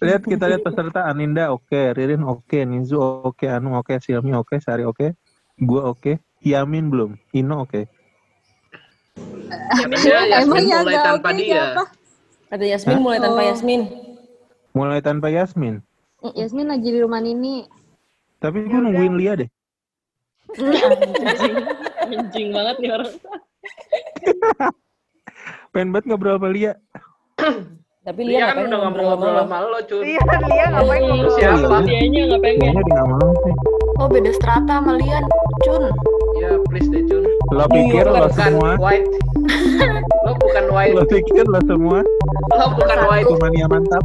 lihat kita lihat peserta Aninda oke, Ririn oke, Nizu oke, Anu oke, Silmi oke, Sari oke, gua oke, Yamin belum, Ino oke. Yaminnya Yasmin Emang mulai tanpa oke dia. siapa? Ada Yasmin mulai tanpa Oh. Yasmin. Mulai tanpa Yasmin. Yasmin lagi di rumah Nini. Tapi gue nungguin Lia deh. Anjing, anjing banget nih orang. Pengen banget ngobrol sama Lia. Tapi Dia Lia kan udah ngobrol sama ngobrol lo? sama lo, Cun. Iya, Lia ngapain Lu ngobrol? Siapa? Dianya nggak pengen. Dia nggak mau sih. Oh beda strata sama Lian, Cun. Iya, please deh, Cun. Lo pikir Lo lo bukan semua, white. Lo bukan white. lo pikir lo semua Lo bukan white. mania mantap.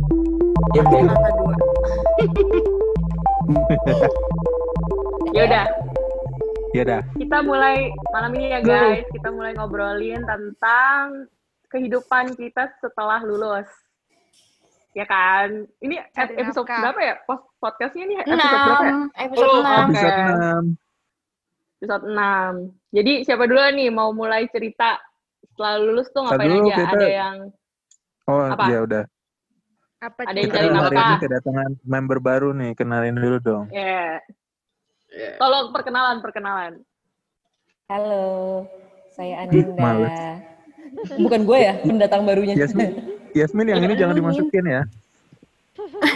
Strata dua. Ya udah, Ya dah. kita mulai malam ini ya guys. Kita mulai ngobrolin tentang kehidupan kita setelah lulus. Ya kan? Ini Cari episode nafkah. berapa ya? Post podcastnya nih episode berapa ya? Enam, episode Oh, enam. Oke. Episode 6. Episode 6. Jadi siapa dulu nih mau mulai cerita setelah lulus tuh ngapain dulu, aja? kita- Ada yang Oh Apa? ya udah. Apa Ada yang cari hari nafkah. ini kedatangan member baru nih. Kenalin dulu dong. ya Iya. tolong perkenalan perkenalan. Halo, saya Ananda. Bukan gue ya, pendatang barunya. Yasmin, Yasmin yang ini jangan dimasukin ya.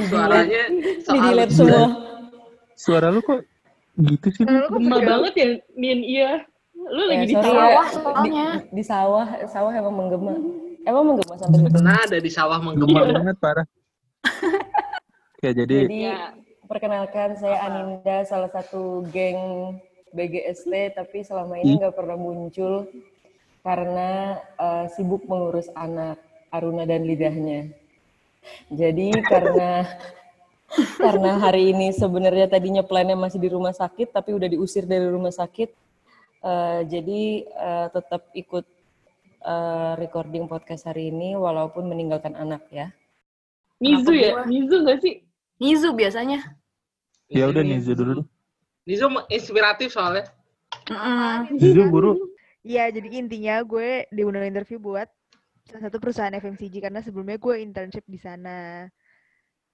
Suaranya Di soal delete semua. Suara lu kok gitu sih? Suara lu kok Gemah beda? banget ya, Nin iya. Lu lagi Ya, di sawah. ya. Soalnya. Di, di sawah, sawah emang menggema. Emang menggema sampai. Nah, ada di sawah menggema. banget parah. Ya jadi Jadi Ya. perkenalkan saya Aninda, salah satu geng BGST, tapi selama ini nggak pernah muncul karena eh, sibuk mengurus anak Aruna dan lidahnya. Jadi karena karena hari ini sebenarnya tadinya plannya masih di rumah sakit, tapi udah diusir dari rumah sakit, eh, jadi eh, tetap ikut eh, recording podcast hari ini walaupun meninggalkan anak ya. Nizu ya? gua? Nizu gak sih? Nizu biasanya. ya udah Nizu dulu. Nizu inspiratif soalnya. Mm-mm. Nizu buru. Iya, jadi intinya gue diundang interview buat salah satu perusahaan FMCG karena sebelumnya gue internship di sana.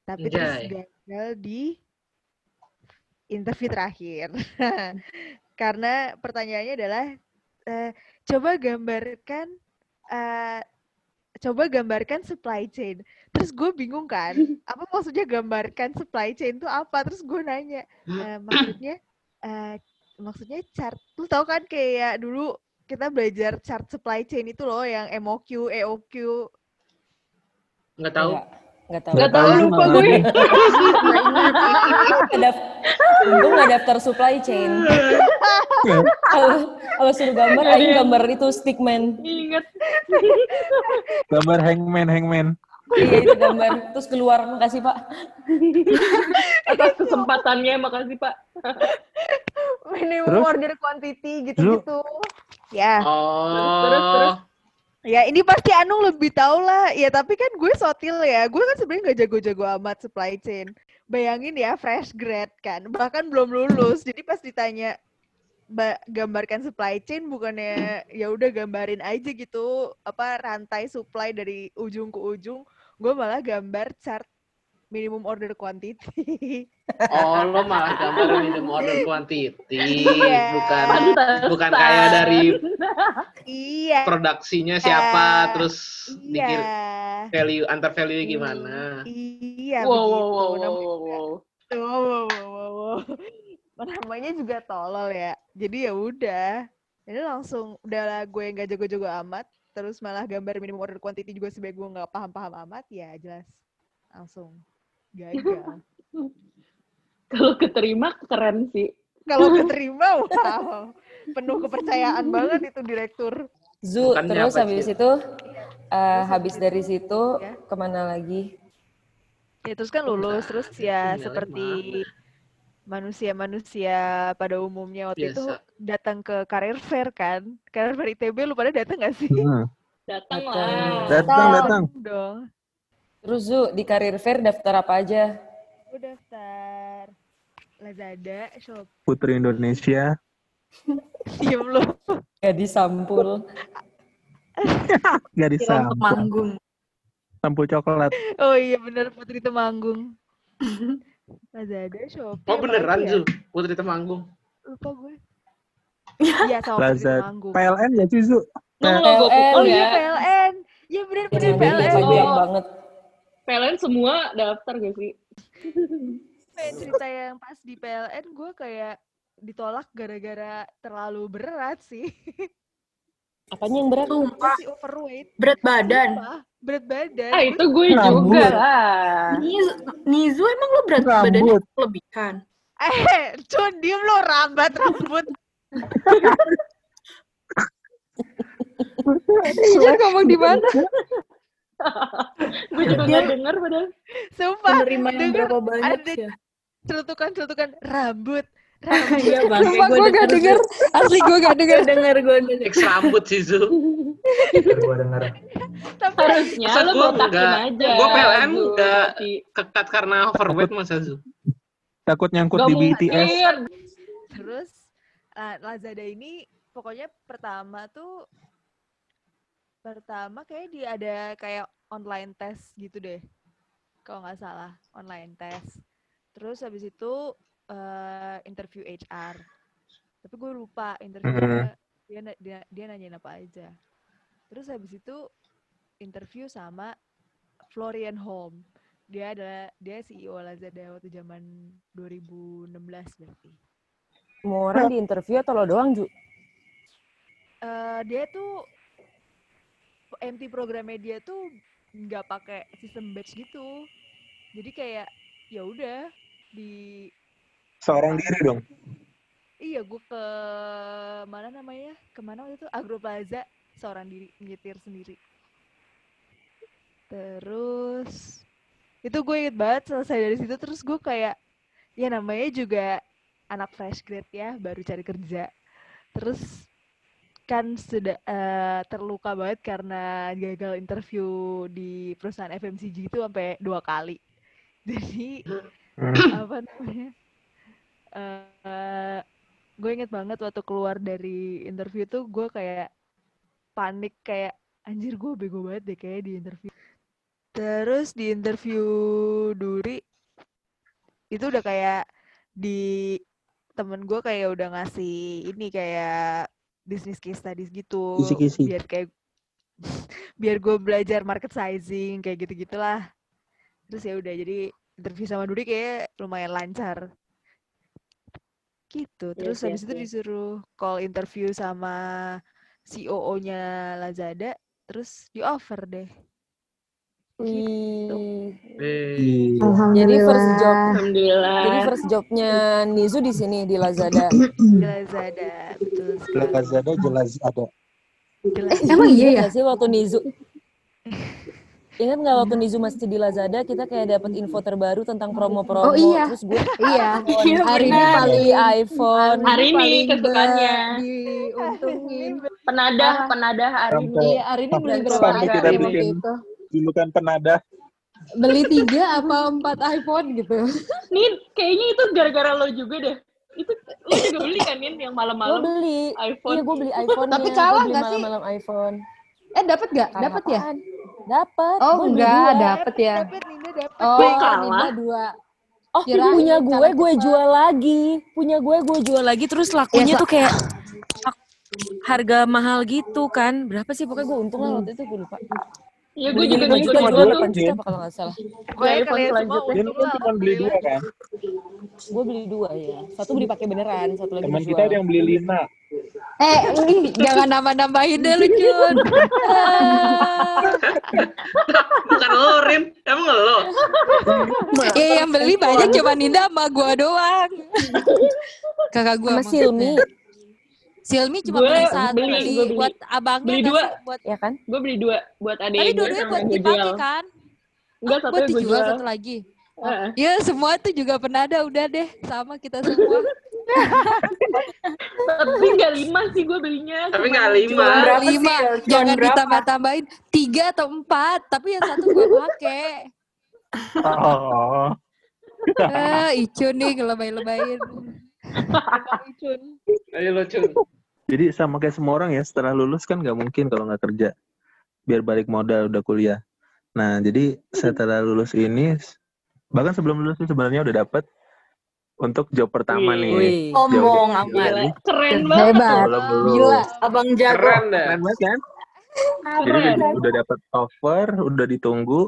Tapi terus gagal di interview terakhir. karena pertanyaannya adalah eh, coba gambarkan eh, coba gambarkan supply chain. Terus gue bingung kan, apa maksudnya gambarkan supply chain itu apa? Terus gue nanya, "Eh, maksudnya eh, maksudnya chart lu tahu kan kayak dulu kita belajar chart supply chain itu loh yang MOQ, EOQ. Nggak tahu. Nggak, nggak tahu. Gak tau tahu, lupa gue. Nggak Untung nggak daftar supply chain. Kalau kalau suruh gambar, aing yang- gambar itu stickman. Ingat. Gambar hangman hangman. Iya itu gambar. Terus keluar, makasih pak. Atas kesempatannya, makasih Pak. Minimum Terus? order quantity gitu-gitu. Ya, Oh. terus, terus. ya ini pasti Anung lebih tahu lah. Ya tapi kan gue sotil ya. Gue kan sebenarnya nggak jago-jago amat supply chain. Bayangin ya fresh grad kan, bahkan belum lulus. Jadi pas ditanya ba- gambarkan supply chain bukannya ya udah gambarin aja gitu apa rantai supply dari ujung ke ujung. Gue malah gambar chart minimum order quantity. Oh, lo malah gambar minimum order quantity, Iya. bukan Pantesan. bukan kayak dari iya. produksinya siapa, terus dikir Iya. value antar value gimana. Iya, Wow, wow, begitu. wow, wow, Namanya- wow, wow. Wow, wow, wow, wow, wow. Namanya juga tolol ya. Jadi ya udah. Ini langsung udahlah gue nggak jago-jago amat. Terus malah gambar minimum order quantity juga sebagai gue nggak paham-paham amat. Ya jelas langsung gagal. Kalau keterima, keren sih. Kalau keterima, wow. Penuh kepercayaan banget itu direktur. Zu, Bukannya terus apa, habis Cil? itu, eh, habis dari situ, Ya. ke mana lagi? Ya terus kan lulus. Terus ya Tinggalnya seperti manusia-manusia pada umumnya waktu itu Biasa. datang ke career fair kan. Career fair ITB lu pada datang gak sih? Hmm. Datang Datang. lah. Datang datang. dong. Terus Zu, di karir fair daftar apa aja? Gue daftar Lazada, Shop, Putri Indonesia. diem lu. Gak disampul. Gak Film untuk disampul. manggung. Lampu coklat. Oh iya bener Putri Temanggung. Lazada, Shopee. Oh beneran ya? Putri Temanggung. Lupa gue. Iya sama Putri Lazada. Temanggung. PLN ya sih, Zu? Nung lo gue PLN. pukul Oh iya ya. PLN. Iya bener Yang PLN. Oh. banget. PLN semua daftar gak sih? Pengen cerita yang pas di PLN gue kayak ditolak gara-gara terlalu berat sih. Apanya yang berat? Sumpah, Masih overweight. berat badan. Sumpah, berat badan. Ah itu gue Rambut. juga lah. Nizu, Nizu emang lo berat badannya Rambut. kelebihan? Eh, Cun, diem lo rambat rambut. Ijar ngomong di mana? Gue juga gak denger padahal. Sumpah, Menerima yang denger berapa banyak ada ya? celutukan-celutukan rambut. Rambut. Iya bang, gue gak denger. Asli gue gak denger. Gue denger, gue denger. Rambut sih Zul. Gua denger. Tapi Harusnya lo gue botakin enggak, aja. gue PLN Tapi kekat karena overweight masa Zul. Takut nyangkut Gak di BTS. terus uh, Lazada ini pokoknya pertama tuh pertama kayak dia ada kayak online test gitu deh. Kalau nggak salah, online test. Terus habis itu eh, interview HR. Tapi gue lupa interviewnya dia, na- dia dia nanyain apa aja. Terus habis itu interview sama Florian Holm. Dia adalah dia CEO Lazada waktu zaman 2016 berarti. Semua orang di interview atau lo doang, Ju? eh dia tuh MT programnya dia tuh nggak pakai sistem batch gitu. Jadi kayak ya udah di Seorang diri dong. iya gue ke mana namanya ke mana waktu itu Agro Plaza seorang diri nyetir sendiri. Terus itu gue inget banget selesai dari situ terus gue kayak ya namanya juga anak fresh grade ya baru cari kerja. Terus kan sudah eh, terluka banget karena gagal interview di perusahaan FMCG itu sampai dua kali. Jadi apa namanya? eh gue inget banget waktu keluar dari interview tuh gue kayak panik kayak anjir gue bego banget deh kayak di interview. Terus di interview Duri itu udah kayak di temen gue kayak udah ngasih ini kayak bisnis case studies gitu. Biar kayak biar gue belajar market sizing kayak gitu gitulah terus ya udah jadi interview sama Duri kayak lumayan lancar. Gitu terus Yes, habis yes, itu yes. disuruh call interview sama COO-nya Lazada terus di offer deh Wih. Eh, Jadi first job, Alhamdulillah. jadi first jobnya Nizu di sini di Lazada. di Lazada betul sekali. Lazada jelas ada. Jelas. Emang iya ya? Ingat nggak sih waktu Nizu? Ingat nggak waktu Nizu masih di Lazada kita kayak dapat info terbaru tentang promo-promo. Oh, iya. Terus gue Iya. Iya, Hari ini paling iPhone. Hari ini kesukaannya. diuntungin. Penadah, Ah. penadah hari ini. Sampai- Iya, hari ini beli berapa Sampai kita waktu bikin itu? Julukan penadah. Beli tiga apa empat iPhone gitu? Nih, kayaknya itu gara-gara lo juga deh. Itu lo juga beli kan Nin yang Gue malam-malam beli. iPhone. Iya gue beli iPhone. Tapi kalah nggak sih? malam-malam iPhone. Eh dapat gak? Kalah Dapat ya? Dapat. Oh Gua enggak, dapat ya. Dapet Ninda dapet. Oh, Gue Ninda kalah. dua. Oh Kirain punya gue, gue cepet. jual lagi. Punya gue, gue jual lagi. Terus lakunya Ya, so- tuh kayak harga mahal gitu kan. Berapa sih? Pokoknya gue untung lah waktu itu gue lupa. Iya, gue juga Beli gue cuma juga dua tuh. kan, 8 juta apa kalau nggak salah. Pokoknya iPhone kalian semua selanjutnya. Untung kan cuma beli dua kan. Gue beli dua ya. Satu beli pakai beneran, satu lagi Teman kita ada yang beli lima. Eh, jangan nambah-nambahin deh lu, Jun. bukan lo, Rin. Emang lo? Iya, yang beli banyak cuma Ninda sama gua doang. Kakak gua Sama Silmi, Silmi cuma Gue beli satu beli, beli, buat abangnya Beli dua. sih? buat ya kan? Gue beli dua buat adek tapi gue dua-duanya buat dipakai jual. kan Enggak, Oh, satu buat gue dijual jual. satu lagi Heeh. ya semua tuh juga penada udah deh sama kita semua Tapi enggak lima sih gue belinya. Tapi nggak jual. lima. Sih, lima Eljon? jangan ditambah-tambahin tiga atau empat tapi yang satu gue pakai Oh. eh Icun nih ngelebay-lebayin Icun. Ayo lo, Cun. Jadi sama kayak semua orang ya, setelah lulus kan nggak mungkin kalau nggak kerja. Biar balik modal udah kuliah. Nah, jadi setelah lulus ini, bahkan sebelum lulus ini sebenarnya udah dapet untuk job pertama Wih. nih. Wih. Ngomong Jauh- amat. Keren banget. Hebat. Gila. Abang jago. Keren dah. Keren banget kan? Jadi udah, Keren. udah dapet offer, udah ditunggu.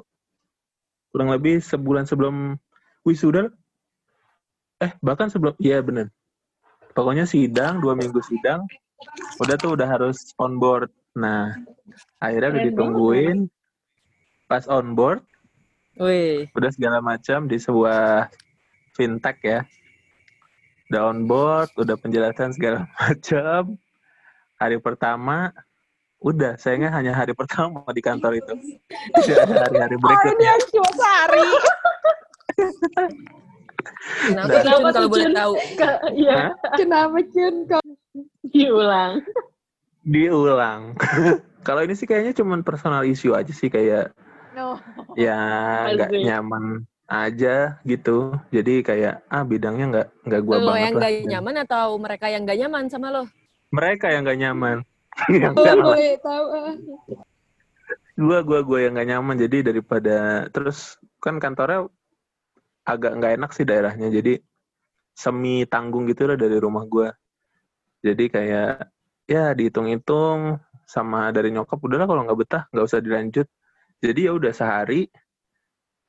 Kurang lebih sebulan sebelum wisuda. Eh, bahkan sebelum, iya bener. Pokoknya sidang, dua minggu sidang. Udah tuh udah harus on board. Nah, akhirnya udah ditungguin. Pas on board, Wih. udah segala macam di sebuah fintech ya. Udah on board, udah penjelasan segala macam. Hari pertama, udah sayangnya hanya hari pertama di kantor itu. Tidak ada hari-hari berikutnya. cuma sehari. Kenapa Nah. tuh Cun Kenapa kalau boleh tahu? Ke- Iya? Kenapa Cun? diulang. Diulang. Kalau ini sih kayaknya cuma personal issue aja sih kayak No. ya nggak nyaman aja gitu. Jadi kayak ah bidangnya nggak nggak gua Lo banget yang lah. gak nyaman atau mereka yang gak nyaman sama lo? Mereka yang nggak nyaman. yang Oh, salah. boleh tahu. gua gua gua yang nggak nyaman jadi daripada terus kan kantornya agak nggak enak sih daerahnya jadi semi tanggung gitu lah dari rumah gua jadi kayak ya dihitung-hitung sama dari nyokap udahlah kalau nggak betah nggak usah dilanjut jadi ya udah sehari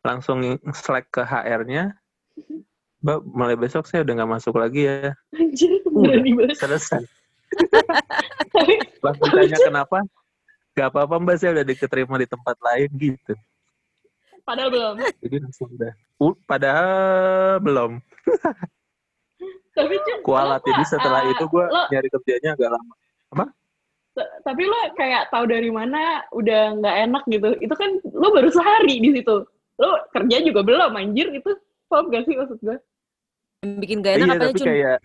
langsung slack ke HR-nya Mbak, mulai besok saya udah nggak masuk lagi ya. Anjir, berani banget. Selesai. Pas ditanya kenapa, gak apa-apa mbak, saya udah diterima di tempat lain gitu. Padahal belum. Jadi langsung udah. Uh, padahal belum. Tapi Cun, Kualat. Jadi setelah eh, itu gue lo- nyari kerjanya agak lama. t- tapi lo kayak tahu dari mana udah nggak enak gitu. Itu kan lo baru sehari di situ. Lo kerja juga belum anjir itu. Paham gak sih maksud gue? Yang bikin gak enak iya, apanya tapi Cun? kayak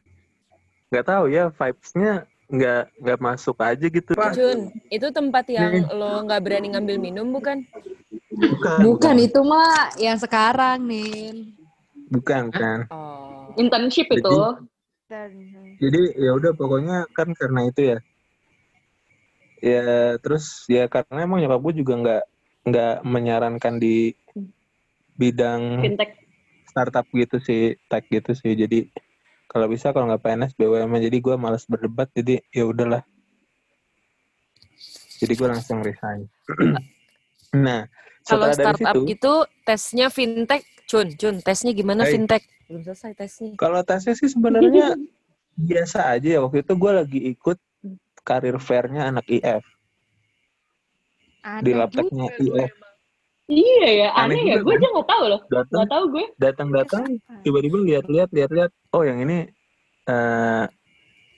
nggak tahu ya vibes-nya nggak nggak masuk aja gitu. Cun, itu tempat yang lo nggak berani ngambil minum bukan? Bukan, Bukan itu mah yang sekarang nih. Bukan kan. Oh. Internship Jadi- itu. Jadi ya udah pokoknya kan karena itu ya. Ya terus ya karena emang nyokap gue juga nggak nggak menyarankan di bidang Fintech. startup gitu sih, tech gitu sih. Jadi kalau bisa kalau nggak PNS BUMN jadi gue malas berdebat jadi ya udahlah. Jadi gue langsung resign. nah, Kalau startup situ, gitu tesnya fintech, Cun, Cun, tesnya gimana Hey. fintech? Belum selesai tesnya. kalau tesnya sih sebenarnya biasa aja ya. Waktu itu gue lagi ikut karir fairnya anak IF di aneh lapteknya juga. IF. Iya ya, Aneh aneh, ya. juga Gue kan? aja nggak tahu loh. Datang Nggak tahu gue. datang-datang tiba-tiba lihat-lihat lihat-lihat oh yang ini eh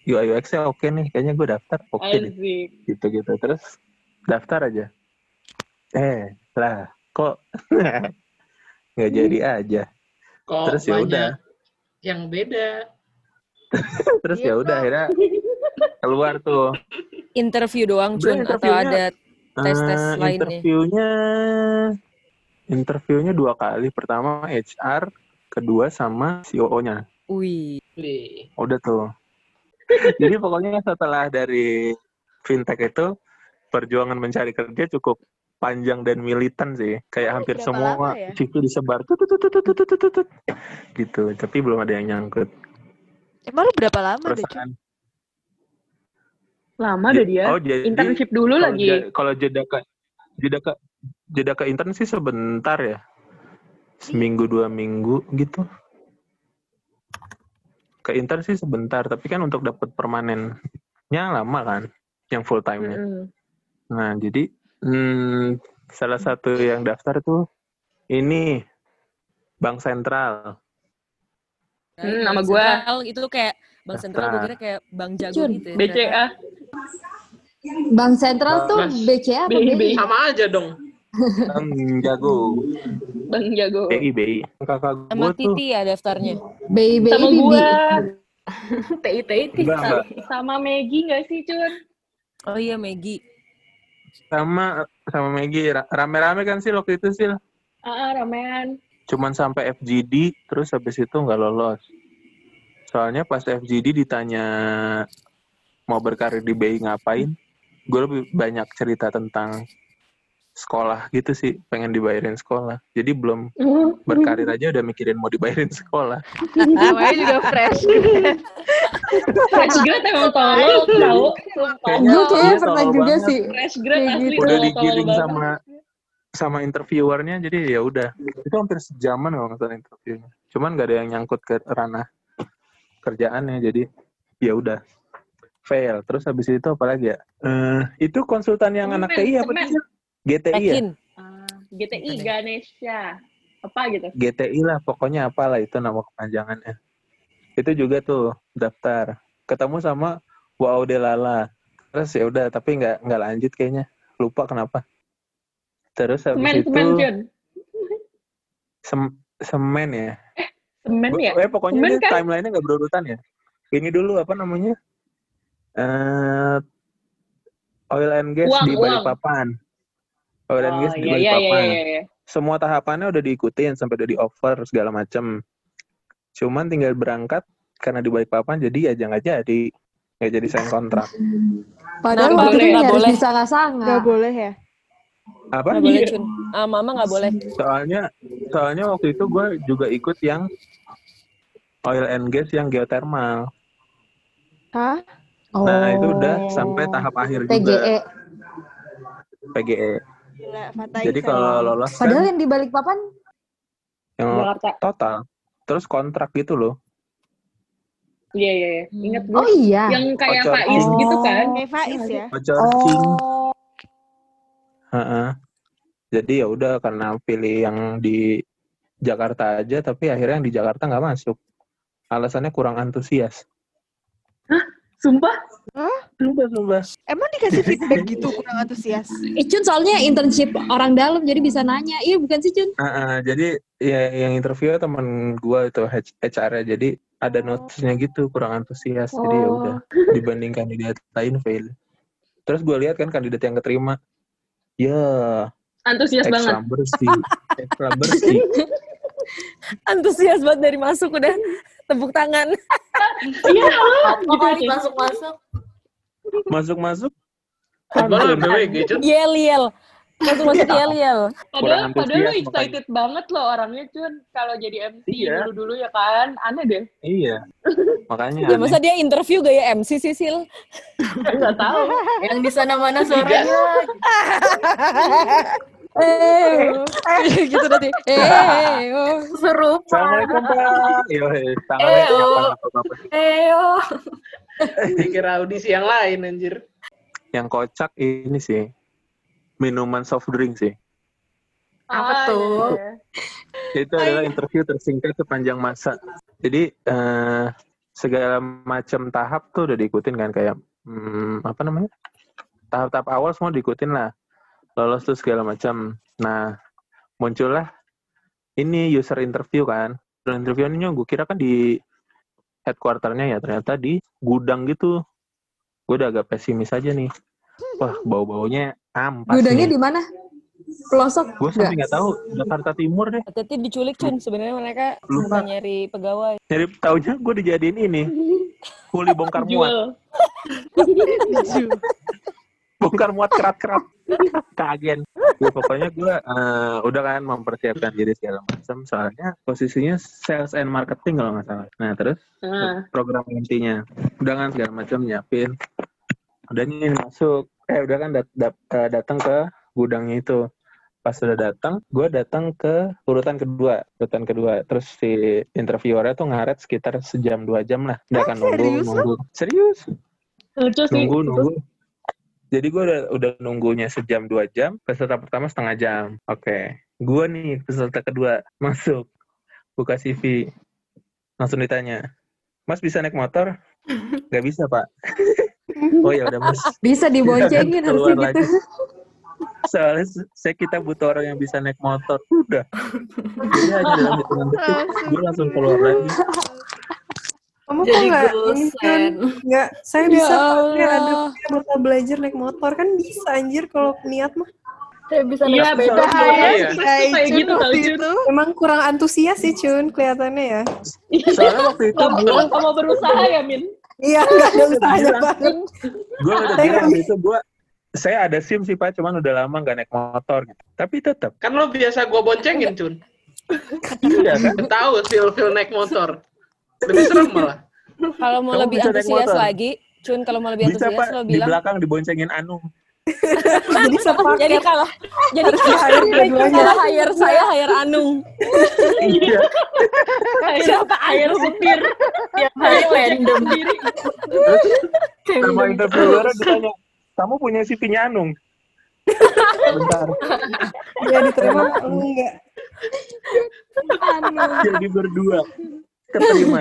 UI UX-nya oke nih kayaknya gue daftar oke deh Asik. gitu-gitu terus daftar aja eh lah kok nggak jadi aja Kok terus ya udah yang beda. terus Iya, ya udah Kak. akhirnya keluar tuh Interview doang, Udah, Cun, atau ada tes-tes Eh, lainnya? interviewnya interviewnya dua kali pertama HR kedua sama COO-nya. Wih. Udah tuh. Jadi pokoknya setelah dari fintech itu perjuangan mencari kerja cukup panjang dan militan sih. Kayak Oh, hampir semua ya? CV disebar tut, tut, tut, tut, tut, tut, tut, gitu. Tapi belum ada yang nyangkut. Emang lu berapa lama deh? Perusahaan. Lama udah dia. Oh, jadi Internship dulu kalau lagi. kalau jeda ke jeda ke jeda ke intern sih sebentar ya. Seminggu dua minggu gitu. Ke intern sih sebentar, tapi kan untuk dapat permanennya lama kan, yang full time-nya. Mm-mm. Nah, jadi hmm, salah satu yang daftar tuh ini Bank Sentral. Hmm, Bank nama gua. Sentral itu kayak Bank Sentral gue kira kayak Bank Jago Cun, gitu ya. BCA. Bank sentral tuh. BCA apa BI, BI? Sama aja dong. Bank Jago. Bang Jago. BI, BI. Kakak gue tuh Titi ya daftarnya. BI BI Sama gua. TI TI. Sama Maggie nggak sih, Cun? Oh iya, Maggie. Sama sama Maggie Ra- rame-rame kan sih waktu itu sih. Ah, ah, ramean. Cuman sampai FGD terus habis itu nggak lolos. Soalnya pas FGD ditanya mau berkarir di BI ngapain, gue lebih banyak cerita tentang sekolah gitu sih, pengen dibayarin sekolah. Jadi belum berkarir aja udah mikirin mau dibayarin sekolah. Namanya juga fresh. Fresh grad emang tolol tau. Sumpah. Gue kayaknya Iya, pernah juga banget. sih. Fresh grad asli gitu. Udah digiring sama sama interviewernya jadi ya udah itu hampir sejaman kalau nggak salah interviewnya cuman nggak ada yang nyangkut ke ranah kerjaannya jadi ya udah fail terus habis itu apa lagi ya Eh, itu konsultan yang anak TI apa sih GTI ya Tekin. Ah, GTI Ganesha. Apa gitu? GTI lah pokoknya apalah itu nama kepanjangannya itu juga tuh daftar ketemu sama Wow Delala terus ya udah tapi nggak nggak lanjut kayaknya lupa kenapa terus habis Semen, itu semen, sem- semen ya Semen Gua- ya? eh, pokoknya Semen kan? timeline-nya nggak berurutan ya ini dulu apa namanya eh oil and gas Uang, di uang. Balikpapan and Oh, gas di iya, iya, iya, Balikpapan iya, iya. semua tahapannya udah diikutin sampai udah di offer segala macem cuman tinggal berangkat karena di Balikpapan jadi aja nggak jadi nggak jadi sign kontrak Padahal Nggak waktu itu boleh, nggak nyaris boleh. bisa nggak. Gak boleh ya? apa Nggak boleh, Cun. Ah, mama nggak boleh. soalnya soalnya waktu itu gue juga ikut yang oil and gas yang geothermal Hah? nah itu udah Oh. sampai tahap akhir juga PGE. Gila, Fatai jadi kalau lolos kan Padahal yang di Balikpapan yang Jakarta. total terus kontrak gitu loh Iya, iya, iya. Ingat gue. Oh iya. Yang kayak Ocor. Faiz gitu kan. Kayak Faiz ya? Bocorcing. Oh. Heeh. Jadi ya udah karena pilih yang di Jakarta aja, tapi akhirnya yang di Jakarta nggak masuk. Alasannya kurang antusias. Sumpah. Sumpah, sumpah. Emang dikasih feedback gitu kurang antusias? Eh, Cun soalnya internship orang dalam jadi bisa nanya. Iya bukan sih Cun? Heeh, jadi ya yang interview teman gua itu HR -nya. jadi ada notisnya gitu kurang antusias. Jadi ya udah dibanding kandidat lain fail. Terus gue lihat kan kandidat yang keterima, ya Antusias banget. ekstra bersih, ekstra bersih. Antusias banget dari masuk udah tepuk tangan. Iya. Apa kali masuk-masuk? Masuk-masuk, Football BWG, Cun. Yel yel. Masuk masuk yel yel. Kurang Padahal, padahal lu excited banget loh orangnya, Cun. Kalau jadi MC Iya. dulu-dulu ya kan. Aneh deh. iya. Makanya Ya masa dia interview gaya MC sih Sil? Enggak tahu. Yang di sana mana suaranya? Eh, gitu nanti. Eh, oh. Serupa. Assalamualaikum Pak. Yo, Eh, tangannya oh. Dikira audisi yang lain anjir. Yang kocak ini sih minuman soft drink sih. Apa Ah, tuh? iya, iya. Itu adalah interview tersingkat sepanjang masa. Jadi eh, segala macam tahap tuh udah diikutin kan kayak hmm, apa namanya? Tahap-tahap awal semua diikutin lah. Lolos tuh segala macam. Nah, muncullah ini user interview kan. User interview ini gue kira kan di headquarternya ya ternyata di gudang gitu. Gue udah agak pesimis aja nih. Wah, bau-baunya ampas Gudangnya nih. di mana? Pelosok? Gue sampai nggak tahu Jakarta Timur deh. Hati-hati diculik Cun. Sebenarnya mereka Lupa. nyari pegawai. Jadi taunya gue dijadiin ini. Kuli bongkar muat. Bongkar muat kerat-kerat. Kagen. Ya, pokoknya gue eh, udah kan mempersiapkan diri segala macam. Soalnya posisinya sales and marketing kalau nggak salah. Nah terus Nah, program intinya. Udah kan segala macam nyiapin. Udah nih masuk. Eh udah kan dat- dat- eh, datang ke gudangnya itu. Pas udah datang, gue datang ke urutan kedua, urutan kedua. Terus si interviewernya tuh ngaret sekitar sejam dua jam lah. Udah kan nunggu, serius, nunggu. Serius? lucu sih. Nunggu, nunggu. Jadi gue udah, udah nunggunya sejam dua jam, peserta pertama setengah jam. Oke, gue nih peserta kedua masuk, buka CV, langsung ditanya, Mas bisa naik motor? Gak bisa pak. oh ya udah mas. Bisa diboncengin harusnya gitu. lagi. Soalnya saya kita butuh orang yang bisa naik motor. Udah. Jadi hanya dalam hitungan detik, gue langsung keluar lagi. Kamu kok nggak kan? Nggak, saya Ya bisa pakai ada bakal belajar naik motor kan bisa anjir kalau niat mah. Saya bisa naik Iya, sepeda. betul. Iya. Iya, kayak gitu tau, waktu itu. Emang kurang antusias sih Cun kelihatannya ya. Soalnya waktu itu Kamu gue kamu berusaha ya, Min? Iya nggak ada usahanya banget. gue udah Saya bilang itu gue saya ada SIM sih Pak, cuman udah lama nggak naik motor gitu. Tapi tetap. Kan lo biasa gue boncengin, Cun. Iya kan? Tahu feel-feel naik motor. Lebih serem malah. Kalau mau Kamu lebih antusias lagi, Cun, kalau mau lebih Bisa antusias Pak, lo di bilang. belakang diboncengin Anung. Jadi sepaket. Jadi kalau jadi kalau dua-duanya. kalau hire saya hire Anung. Iya. Siapa hire supir? Tiap hari random. Sama interviewer ditanya, kamu punya CV-nya Anung? Bentar, Dia diterima enggak. jadi berdua. Keterima.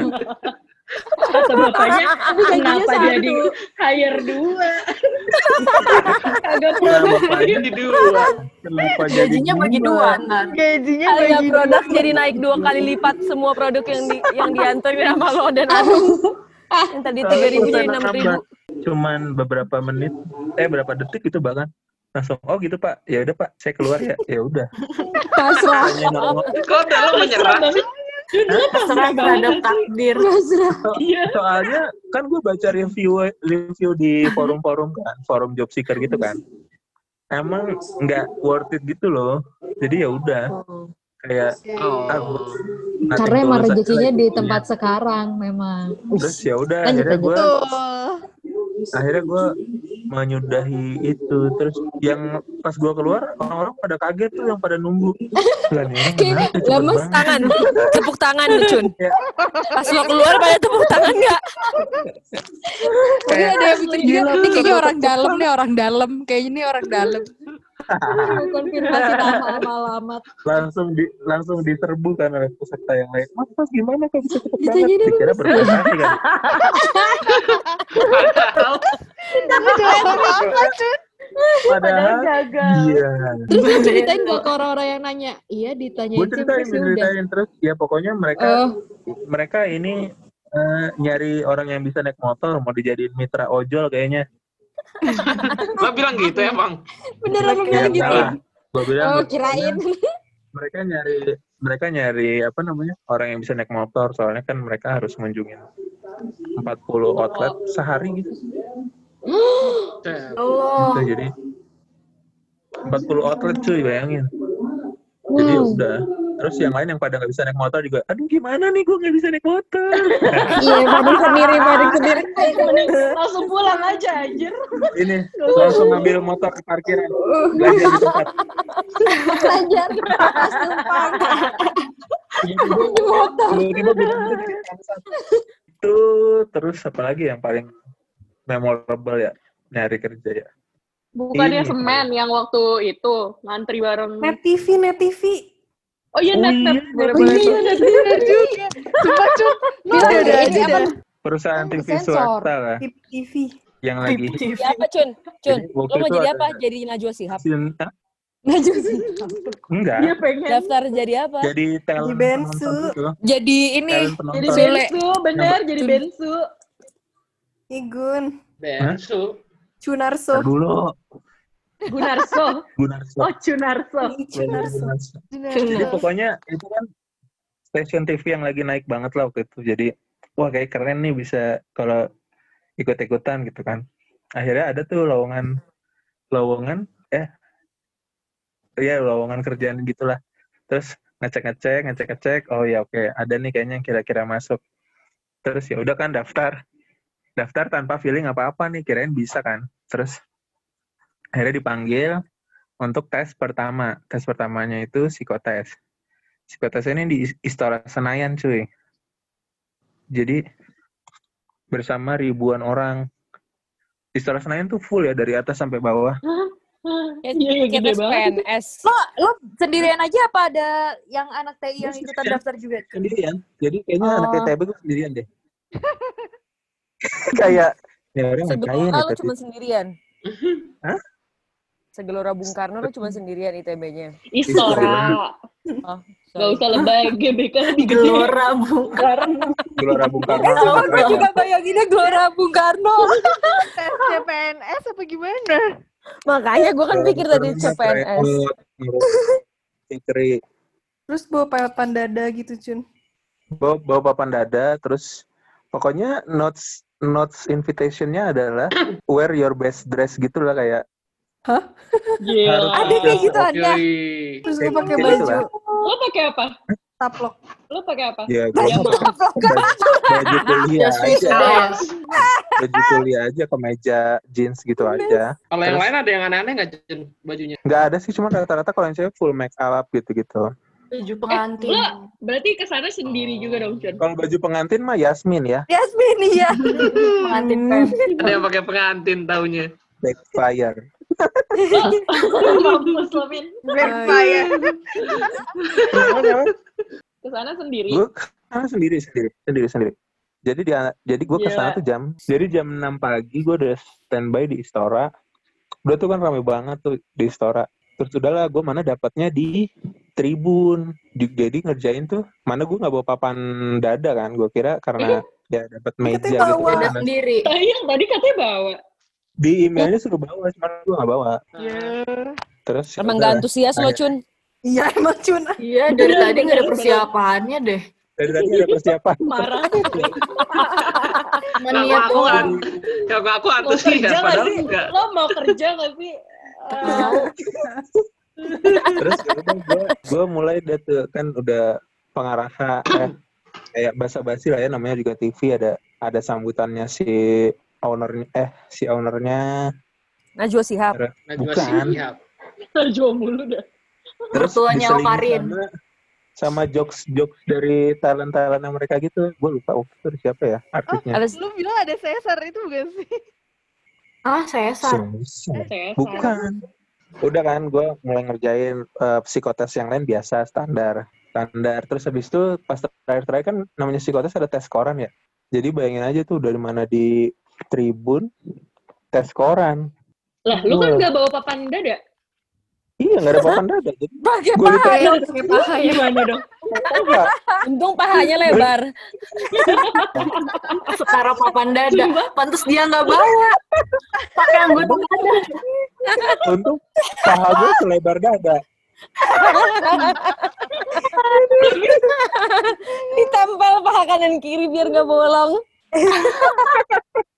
Kata bapaknya, kenapa jadi hire dua? Kagak perlu. bapaknya Jadi dua. kenapa jadi Gajinya bagi dua. Gajinya bagi produk jadi naik dua kali lipat semua produk yang di, yang diantarin sama lo dan Anung. Yang tadi tiga ribu jadi enam ribu. Cuman beberapa menit, eh berapa detik itu bahkan langsung oh gitu pak ya udah pak saya keluar ya ya udah Pasrah. Kok lo menyerah sih? Terserah terhadap takdir. Pasrah. soalnya kan gue baca review review di forum-forum kan forum job seeker gitu kan emang nggak worth it gitu loh jadi ya udah kayak Oh. ah, gua- nothing Karena emang rezekinya di tempat sekarang memang. terus ya udah akhirnya gue. Akhirnya gue menyudahi itu terus yang pas gue keluar orang-orang pada kaget tuh yang pada nunggu Kayak cepet lemes? Tangan, tepuk tangan tuh Cun. Ya. Pas lo keluar pada tepuk tangan nggak? Mungkin ada yang juga, ini kayaknya orang dalam nih, orang dalam. Kayaknya ini orang dalam. Konfirmasi nama sama alamat. langsung di langsung diserbu kan oleh peserta yang lain mas mas gimana kok bisa cepet Ditanya banget dikira Mas. berprestasi kan Padahal Tapi apa, Cun? padahal gagal. iya Terus lu ceritain gak ke orang-orang yang nanya? Iya ditanyain gue sih ceritain terus ya udah. ceritain terus ya pokoknya mereka Oh, mereka ini eh, nyari orang yang bisa naik motor mau dijadiin mitra ojol kayaknya lo bilang gitu emang. beneran ya bilang gitu? gue bilang Oh kirain. mereka nyari mereka nyari apa namanya orang yang bisa naik motor soalnya kan mereka harus mengunjungi 40 outlet sehari gitu Allah. Gitu, jadi 40 outlet cuy bayangin jadi Wow. udah terus yang lain yang pada nggak bisa naik motor juga aduh gimana nih gue nggak bisa naik motor Iya panik sendiri, panik sendiri. Langsung pulang aja anjir. ini langsung ngambil motor ke parkiran belajar di tempat Belajar. Di tiba-tiba jadi bangsat. itu terus apa lagi yang paling memorable ya nyari kerja ya Bukannya semen yang waktu itu ngantri bareng. Net TV, net TV. Oh iya, Oh net, iya. Boleh, net boleh. TV. Iya, net, net, net. Sumpah, Cun. Lo Kita ada ini aja apa? dah. perusahaan TV Sensor. swasta lah TV. yang lagi Jadi apa Cun? Cun, Jadi lo mau jadi ada- apa? Jadi Najwa Hah? Najwa sih. enggak Dia pengen. Daftar jadi apa? jadi talent Di Bensu. gitu Jadi ini, Jadi bensu, bener. Jadi bensu. Igun. Bensu. Cunarso. Dulu Gunarso. Gunarso Oh, Cunarso. Cunarso. Gunarso. Bener. jadi pokoknya itu kan stasiun TV yang lagi naik banget lah waktu itu jadi wah kayak keren nih bisa kalau ikut-ikutan gitu kan akhirnya ada tuh lowongan lowongan eh iya lowongan kerjaan gitulah terus ngecek-ngecek ngecek-ngecek oh ya oke ada nih kayaknya yang kira-kira masuk terus ya udah kan daftar daftar tanpa feeling apa-apa nih kirain bisa kan terus akhirnya dipanggil untuk tes pertama tes pertamanya itu psikotes psikotes ini di Istora Senayan cuy jadi bersama ribuan orang Istora Senayan tuh full ya dari atas sampai bawah Kayak Iya, iya, tes banget. PNS. lo, lo sendirian aja apa ada yang anak TI yang ikutan Sendirian. daftar juga? sendirian jadi kayaknya anak Oh. ITB gue sendirian deh kayak ya orang ngapain ya cuma sendirian. Hah? Segelora Bung Karno lo cuma sendirian ITB-nya. Istora. Oh, Gak usah lebay, GBK lebih gede. Gelora Bung Karno. Gelora Bung Karno Eh, sama gue juga bayanginnya Gelora Bung Karno. Tes CPNS apa gimana? Makanya gue kan pikir tadi CPNS. Terus bawa peloton dada gitu, Cun. bawa, bawa papan dada terus pokoknya notes notes invitation-nya adalah wear your best dress gitu lah kayak Gila. Ada kayak gitu ada. Terus gue pakai baju. Lo pakai apa? taplok. Lo pakai apa? Ya, gue baju kuliah aja. Baju kuliah aja, kemeja, jeans gitu aja. Kalau yang lain ada yang aneh-aneh nggak Jen, bajunya? Nggak ada sih, cuma rata-rata kalau yang cewek full make up gitu-gitu. Baju Eh, pengantin. lo berarti ke sana sendiri juga dong, Cun? Kalau baju pengantin mah Yasmin ya, Yasmin iya. pengantin. Ada yang pakai pengantin taunya. Backfire. Mampus lo, Min. Backfire. Ke sana sendiri. Gue ke sana sendiri, sendiri, sendiri, sendiri. Jadi dia, jadi gue ke sana Gila. tuh jam, jadi jam 6 pagi gue udah standby di Istora. Udah tuh kan rame banget tuh di Istora. Terus udahlah gue mana dapatnya di tribun. Di- jadi ngerjain tuh, mana gue nggak bawa papan dada kan. Gue kira karena ya dapat meja gitu. bawa. kan. Sendiri. Yang tadi katanya bawa. Di emailnya suruh bawa, cuma gue nggak bawa. Terus ya Emang gak antusias lo, Cun. Iya emang cuna. Iya, dari tadi nggak ada persiapannya deh. Dari tadi ada persiapan. Marah. Ngaku Meniat aku kan, doang. ngaku aku Mau antusias, kerja nggak padahal sih? enggak. Lo mau kerja nggak sih? Terus gue gue mulai deh tuh kan udah pengarahan eh, kayak basa-basi lah ya namanya juga TV ada ada sambutannya si ownernya eh si ownernya Najwa Sihab. Najwa Bukan. Shihab. Najwa mulu dah. terus Okarin. sama sama jokes jokes dari talent talent mereka gitu gue lupa waktu itu siapa ya artisnya Ada Lu bilang ada Caesar itu bukan sih? Ah, Cesar. Susah. Cesar. bukan udah kan gue mulai ngerjain eh, psikotes yang lain biasa standar standar terus habis itu pas terakhir-terakhir kan namanya psikotes ada tes koran ya jadi bayangin aja tuh dari mana di tribun tes koran Lah, lu kan Wah. nggak bawa papan dada? iya nggak ada papan dada jadi Pakai paha. Ayo, pakai paha gimana dong? Untung pahanya lebar. Setara papan dada. Pantes dia nggak bawa. Pakai anggota dada. untuk paha gue selebar dada Ditempel paha kanan kiri biar gak bolong.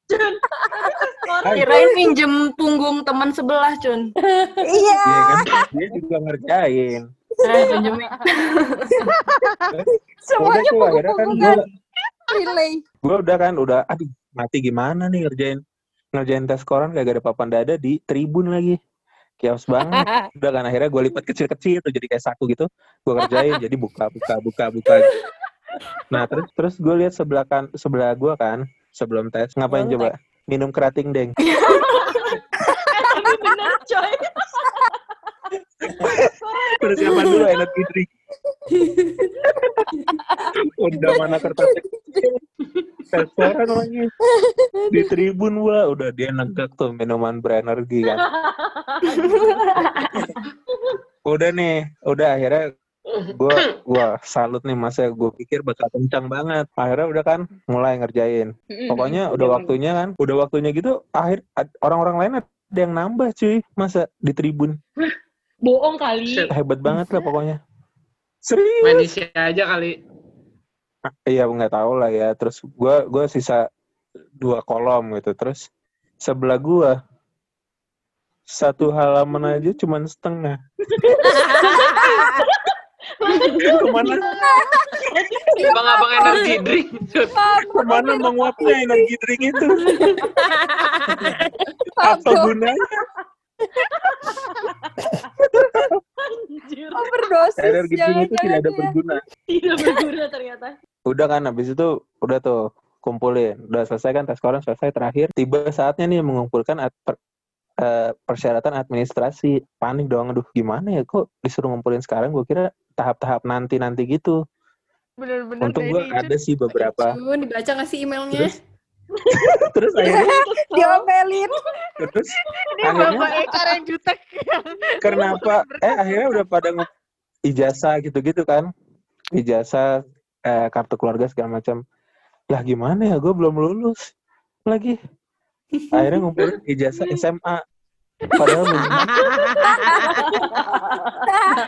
Kirain minjem punggung teman sebelah, Cun. Iya. iya kan dia juga ngerjain Eh, pinjemin. Semuanya akhirnya kan gue punggung-punggungan. Relay. gue udah kan udah aduh mati gimana nih ngerjain ngerjain tes koran gak ada papan dada di tribun lagi chaos banget udah kan akhirnya gue lipat kecil-kecil tuh jadi kayak satu gitu gue kerjain jadi buka buka buka buka nah terus terus gue lihat sebelah kan sebelah gue kan sebelum tes. Ngapain coba? minum kerating deng. Bener, coy. persiapan dulu energi drink udah mana kertasnya tes koran lagi di tribun gua udah dia negak tuh minuman berenergi kan. Udah nih udah akhirnya gua gua salut nih masa gue pikir bakal kencang banget akhirnya udah kan mulai ngerjain pokoknya udah waktunya kan udah waktunya gitu akhir orang-orang lain ada yang nambah cuy masa di tribun Bohong kali. hebat banget lah pokoknya serius Main isi aja kali. Iya nggak tahu lah ya. Terus gua gua sisa dua kolom gitu. Terus sebelah gua satu halaman aja cuman setengah. Ke mana Abang-abang energi drink. ke mana menguapnya energi drink itu? Apa gunanya? Overdosis. Energi drink itu tidak ada berguna. Tidak berguna ternyata. Udah kan habis itu udah tuh kumpulin. Udah selesai kan tes koran selesai terakhir. Tiba saatnya nih mengumpulkan per- eh, persyaratan administrasi. Panik dong. Aduh gimana ya kok disuruh ngumpulin sekarang? Gue kira tahap-tahap nanti-nanti gitu. Bener-bener Untung gue ada sih beberapa. Cun, dibaca nggak sih emailnya? Terus? Terus akhirnya? Diomelin. terus? Ini akhirnya? bapak Ekar yang jutek. kenapa eh akhirnya udah pada ijazah gitu-gitu kan? Ijazah eh, kartu keluarga segala macam. Lah gimana ya? Gue belum lulus lagi. Akhirnya ngumpulin ijazah SMA Padahal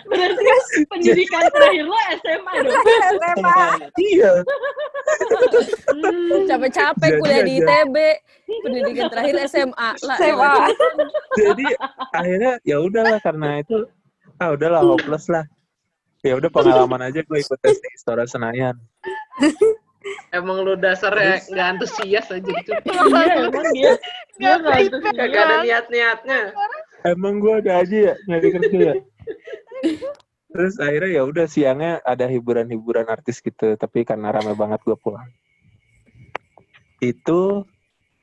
Berarti pendidikan terakhir lo SMA dong. SMA. iya. Capek-capek Jadi kuliah di. ITB. Pendidikan terakhir SMA. Lah, SMA. Jadi akhirnya ya udahlah karena itu ah udahlah hopeless lah. Ya udah pengalaman aja gue ikut tes di Istora Senayan. Emang lu dasarnya nggak antusias aja gitu. Iya, emang dia dia nggak antusias. Ada niat-niatnya. Emang gue ada aja ya nyari kerja ya. Terus akhirnya ya udah siangnya ada hiburan-hiburan artis gitu, tapi karena rame banget gue pulang. Itu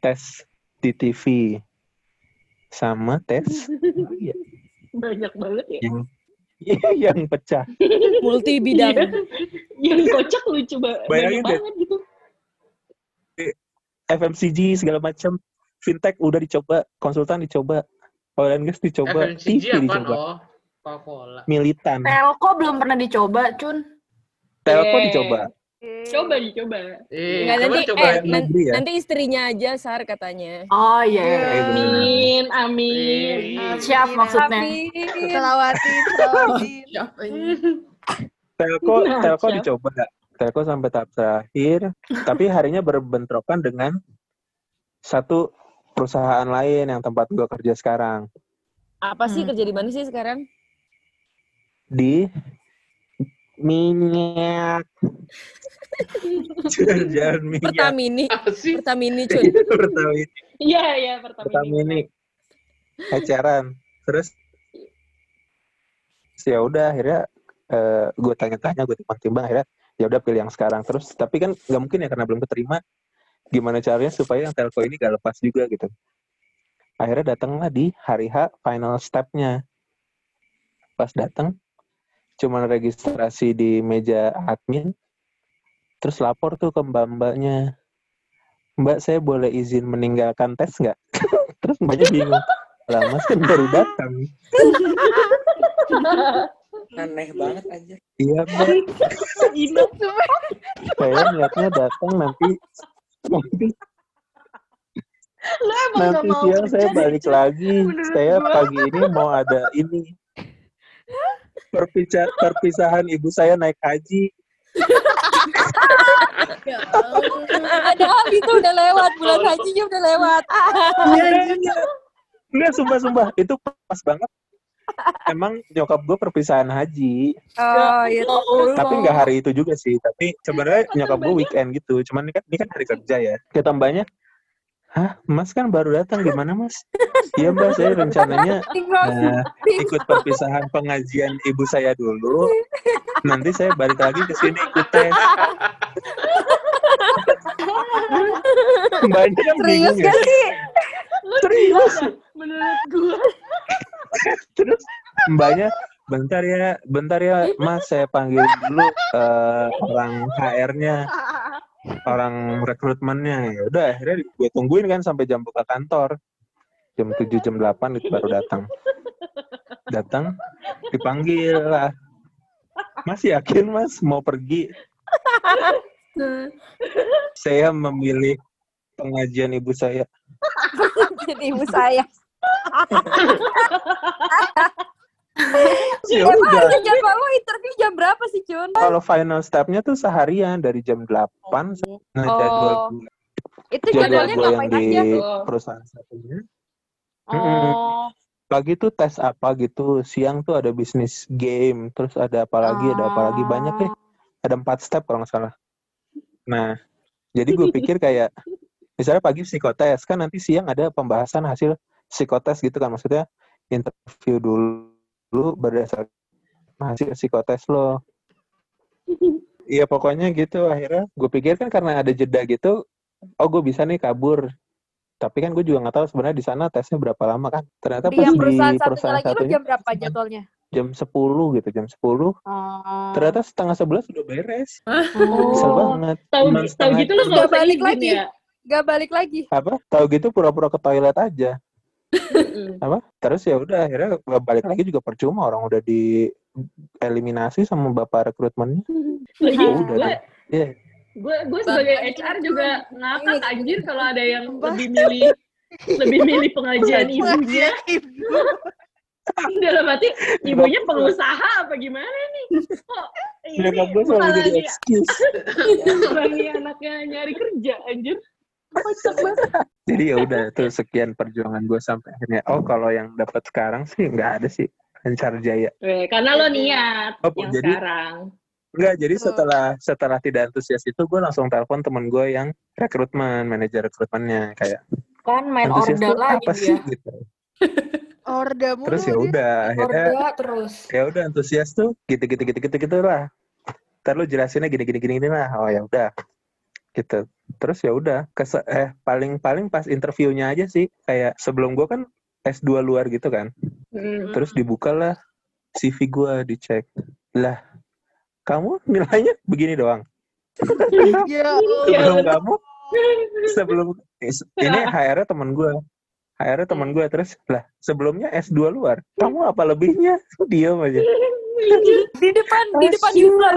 tes di TV sama tes Banyak banget ya. yang yang pecah. multi bidang. Iya. Yang kocak lucu ba- banyak Bayangin deh. banget gitu. FMCG segala macam, fintech udah dicoba, konsultan dicoba, oil and gas dicoba, FMCG TV dicoba, Oh, Coca-Cola. militan, Telko belum pernah dicoba, Cun. telco Eh, dicoba. Coba dicoba. Eh, Nggak, coba nanti, coba. eh, yang nan- negeri ya. nanti istrinya aja, Sar, katanya. Oh iya. Eh, bener. Amin, amin. Eh, Siap maksudnya. Amin. Siapa ini? Telco, Nah, siap. dicoba, telco sampai tahap terakhir, tapi harinya berbentrokan dengan satu perusahaan lain yang tempat gue kerja sekarang Apa sih Hmm. kerja di mana sih sekarang? di minyak jalan minyak Pertamini. Pertamini, Cun. Pertamini. Iya, iya, pertama Pertamini. Eceran terus? Ya udah akhirnya eh, gue tanya-tanya gue timbang-timbang akhirnya ya udah pilih yang sekarang. Terus tapi kan nggak mungkin ya karena belum keterima gimana caranya supaya yang telco ini gak lepas juga gitu. Akhirnya datanglah di hari H final stepnya. Pas datang cuman registrasi di meja admin terus lapor tuh ke mbak mbaknya mbak saya boleh izin meninggalkan tes nggak? Terus mbaknya bingung lah mas kan baru datang. Aneh banget aja. iya mbak. Saya niatnya datang nanti nanti Lo emang gak nanti mau siang saya balik lagi. Menurut saya gua. pagi ini mau ada ini. Perpisah perpisahan ibu saya naik haji Ada itu udah lewat, bulan hajinya udah lewat. Iya, iya. Enggak, sumpah, sumpah. Itu pas banget. Emang nyokap gue perpisahan haji. Oh, iya. Tapi nggak hari itu juga sih. Tapi sebenarnya nyokap gue weekend gitu. Cuman ini kan, ini kan hari kerja ya. Kata mbaknya, Hah, Mas kan baru datang gimana Mas? Iya Mbak, saya rencananya eh, ikut perpisahan pengajian ibu saya dulu. Nanti saya balik lagi ke sini ikut tes. Mbaknya kan Serius bingung ya. gak sih? Dah, menurut gue. Terus mbaknya bentar ya, bentar ya Mas saya panggil dulu eh, orang HR-nya, orang rekrutmennya. Ya udah akhirnya gue tungguin kan sampai jam buka kantor. Jam 7 jam 8 itu baru datang. Datang dipanggil lah. Mas yakin Mas mau pergi? Saya memilih pengajian ibu saya. Jadi ibu saya. Ya udah. jadwal lo interview jam berapa sih, Cun? Kalau final step-nya tuh seharian dari jam 8 nah jadwal Oh. gue Itu jadwal jadwalnya gue yang ngapain di aja? perusahaan satunya. Oh. Pagi tuh tes apa gitu, siang tuh ada bisnis game, terus ada apa lagi, ada apa lagi banyak ya. Ada empat step kalau nggak salah. Nah, jadi gue pikir kayak misalnya pagi psikotes kan nanti siang ada pembahasan hasil psikotes gitu kan maksudnya interview dulu, dulu berdasarkan hasil psikotes lo. Iya pokoknya gitu akhirnya gue pikir kan karena ada jeda gitu, oh gue bisa nih kabur. Tapi kan gue juga nggak tahu sebenarnya di sana tesnya berapa lama kan. Ternyata Di pas yang di perusahaan satunya perusahaan lagi lo satunya jam berapa jadwalnya? jam 10 gitu, jam 10. Oh. Ternyata setengah 11 udah beres. Oh. Kesel banget. Tahu tahu gitu lo jam. gak Gak usah balik lagi. ya. Gak balik lagi. apa? Tahu gitu pura-pura ke toilet aja. apa? Terus ya udah akhirnya balik lagi juga percuma orang udah di eliminasi sama bapak rekrutmennya. Lagi Ya udah gue deh. Iya. gue gue sebagai HR juga ngakak anjir kalau ada yang lebih milih Lebih milih pengajian ibunya. Dalam arti ibunya pengusaha apa gimana nih? Kok ini selalu malah jadi dia excuse. nih anaknya nyari kerja anjir. Kocak banget. Jadi ya udah tuh sekian perjuangan gue sampai akhirnya. Oh kalau yang dapat sekarang sih nggak ada sih Lancar Jaya. Weh, karena lo niat Oh, yang jadi- sekarang. Enggak, jadi setelah setelah tidak antusias itu gue langsung telepon temen gue yang rekrutmen, manajer rekrutmennya kayak Kan main antusias order lagi apa dia. sih gitu. Order mulu Terus ya dia. udah akhirnya Order terus. ya udah antusias tuh gitu gitu gitu gitu gitu lah. Ntar lu jelasinnya gini gini gini gini lah. Oh ya udah gitu. Terus ya udah eh paling paling pas interviewnya aja sih kayak sebelum gue kan S2 luar gitu kan. Hmm. Terus dibukalah CV gue dicek. Lah, kamu nilainya begini doang. Ya sebelum kamu sebelum ini HR-nya teman gue. HR-nya teman gue terus lah sebelumnya S2 luar. Kamu apa lebihnya? Diam aja. Di depan di depan user.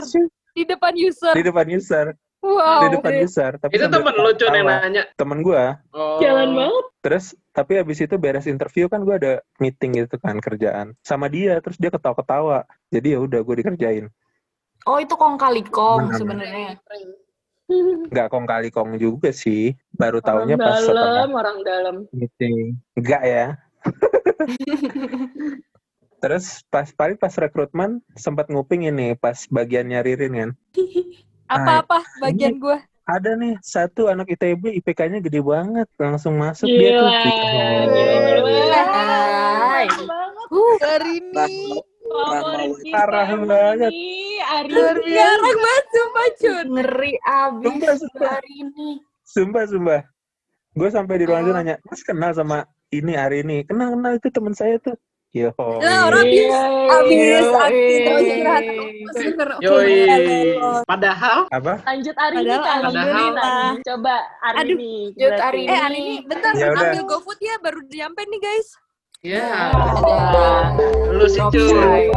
Di depan user. Di depan user. Wow. Di depan user. Tapi Itu temen lu Cun yang nanya. Temen gue. Oh. Jalan banget. Terus tapi habis itu beres interview kan gue ada meeting gitu kan kerjaan sama dia. Terus dia ketawa-ketawa. Jadi ya udah gue dikerjain. Oh itu kong kali kong Benar. sebenarnya. Nggak kong kali kong juga sih. Baru Orang taunya pas setelah dalam, orang dalam. meeting. Enggak ya. Terus pas paling pas rekrutmen sempat nguping ini pas bagian nyaririn kan. Apa-apa bagian gue. Ada nih satu anak ITB IPK-nya gede banget langsung masuk dia tuh. Gila, gila, gila. Hai. Hari ini. Parah banget. ini Ari. Garang banget sumpah Cun. Ngeri abis Sumpah, sumpah. hari ini. Sumpah, sumpah. Gue sampai di ruang itu Oh. nanya, Mas kenal sama ini hari ini? Kenal, kenal itu teman saya tuh. Yo. Lah orang istirahat terus bener. Oke, Yoi. bener. Padahal Apa? Lanjut Ari ini Padahal kan. alhamdulillah. Coba Ari Aduh. ini. Lanjut berarti. Ari Eh hari ini bentar Ya ambil GoFood ya baru nyampe nih guys. Ya Ada. lu sih. Offside.